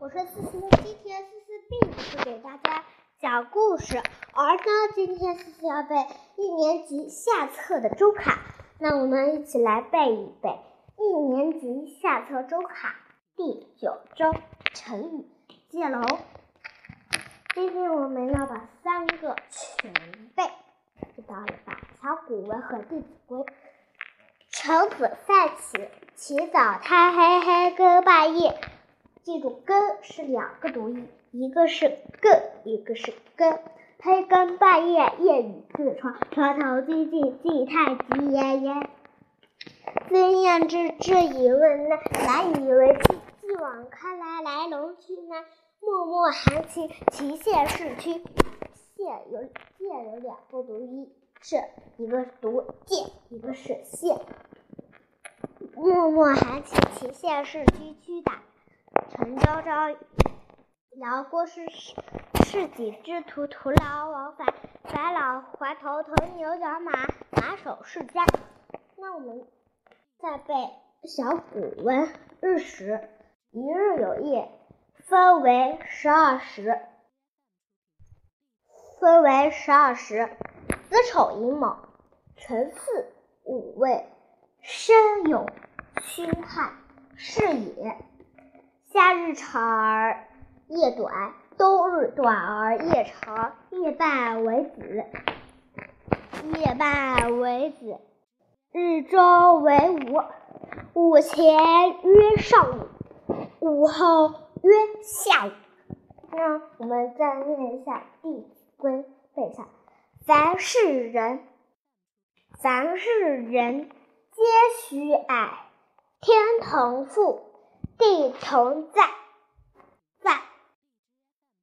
我是思思，今天思思并不是给大家讲故事，而呢，今天思思要背一年级下册的周卡。那我们一起来背一背一年级下册周卡第九周成语接龙。今天我们要把三个全背，知道了吧？小古文和《弟子规》。橙子赛起，起早贪黑黑更半夜。记住，根是两个读音，一个是更，一个是更。黑更半夜，夜雨自床，床头寂静，静太急炎炎。孙燕姿这一问呢，难以为继。继往开来，来龙去脉，脉脉含情，其现是曲。现有现有两个读音，是一个读见，一个是现。脉脉含情，其现是曲曲的。陈昭昭，辽国是世己之徒，徒劳往返，返老还童，童牛角马，马首是瞻。那我们再背小古文日食，一日有夜，分为十二时，分为十二时。子丑寅卯，辰巳午未申酉戌亥，是也。夏日长而夜短，冬日短而夜长。夜半为子，夜半为子。日中为午，午前曰上午，午后曰下午。那我们再念一下《弟子规》，背一下：凡是人，凡是人，皆须爱。天同覆。地同在，在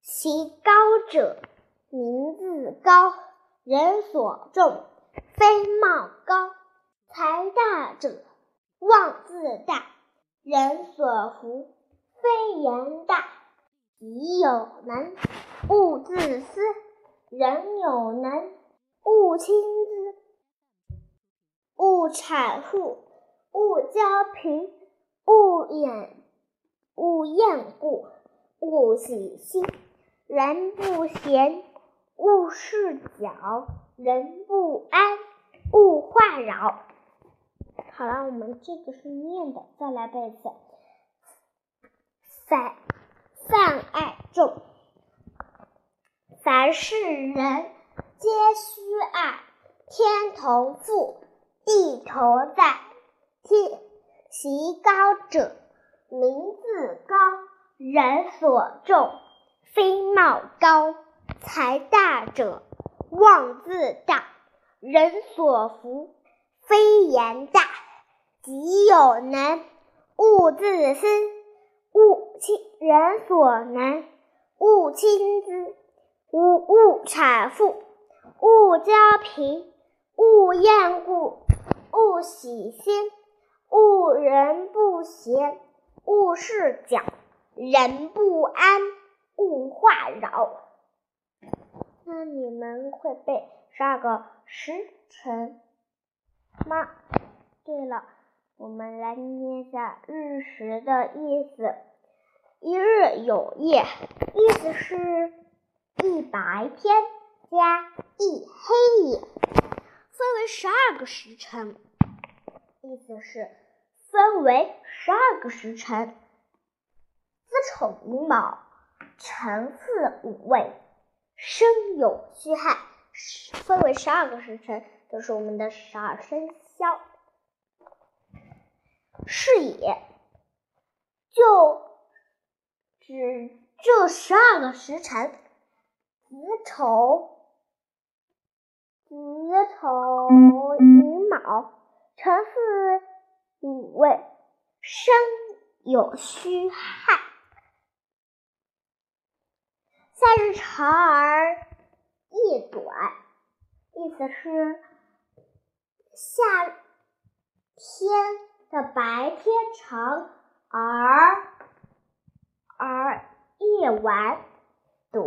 其高者，名自高，人所重，非貌高；才大者，望自大，人所服，非言大。己有能，勿自私；人有能，勿轻訾；勿谄富，勿骄贫，勿掩。勿厌故，勿喜新。人不闲，勿事搅；人不安，勿话扰。好了，我们这个是念的，再来背一次。凡泛爱众，凡是人皆须爱。天同覆，地同在。天其高者。名自高，人所重，非貌高；才大者，望自大，人所服，非言大。己有能，勿自私；勿轻人所能，勿轻訾；勿勿谄富，勿骄贫；勿厌故，勿喜新；勿人不贤。勿事搅，人不安，勿话扰。那你们会背十二个时辰吗？对了，我们来念一下日食的意思：一日有夜，意思是一白天加一黑夜，分为十二个时辰，意思是。分为十二个时辰：子丑寅卯，辰巳午未，申酉戌亥。分为十二个时辰，就是我们的十二生肖。是也，就指这十二个时辰：子丑、子丑寅卯，辰巳。五味生有虚汗，夏日长而夜短，意思是夏天的白天长而而夜晚短，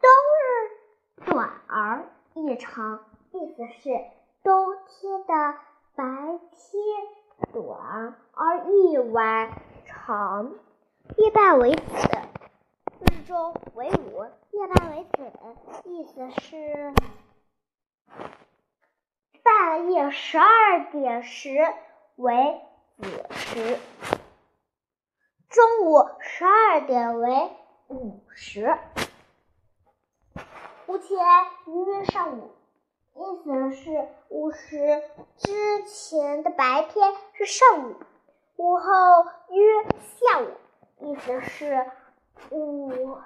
冬日短而夜长，意思是冬天的。白天短而夜晚长，夜半为子，日中为午。夜半为子，意思是半夜十二点时为子时，中午十二点为午时。午前约上午，意思是午时之前的白天是上午，午后约下午，意思是午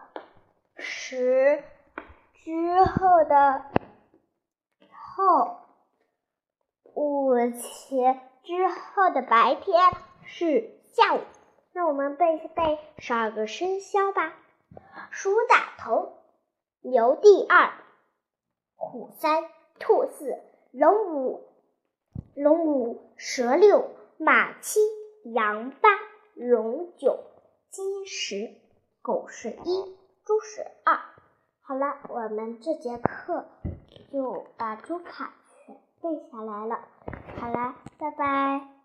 时之后的后，午前之后的白天是下午。那我们背一背十二个生肖吧：鼠打头。牛第二，虎三，兔四，龙五，龙五，蛇六，马七，羊八，龙九，鸡十，狗十一，猪十二。好了，我们这节课就把周卡全背下来了。好了，拜拜。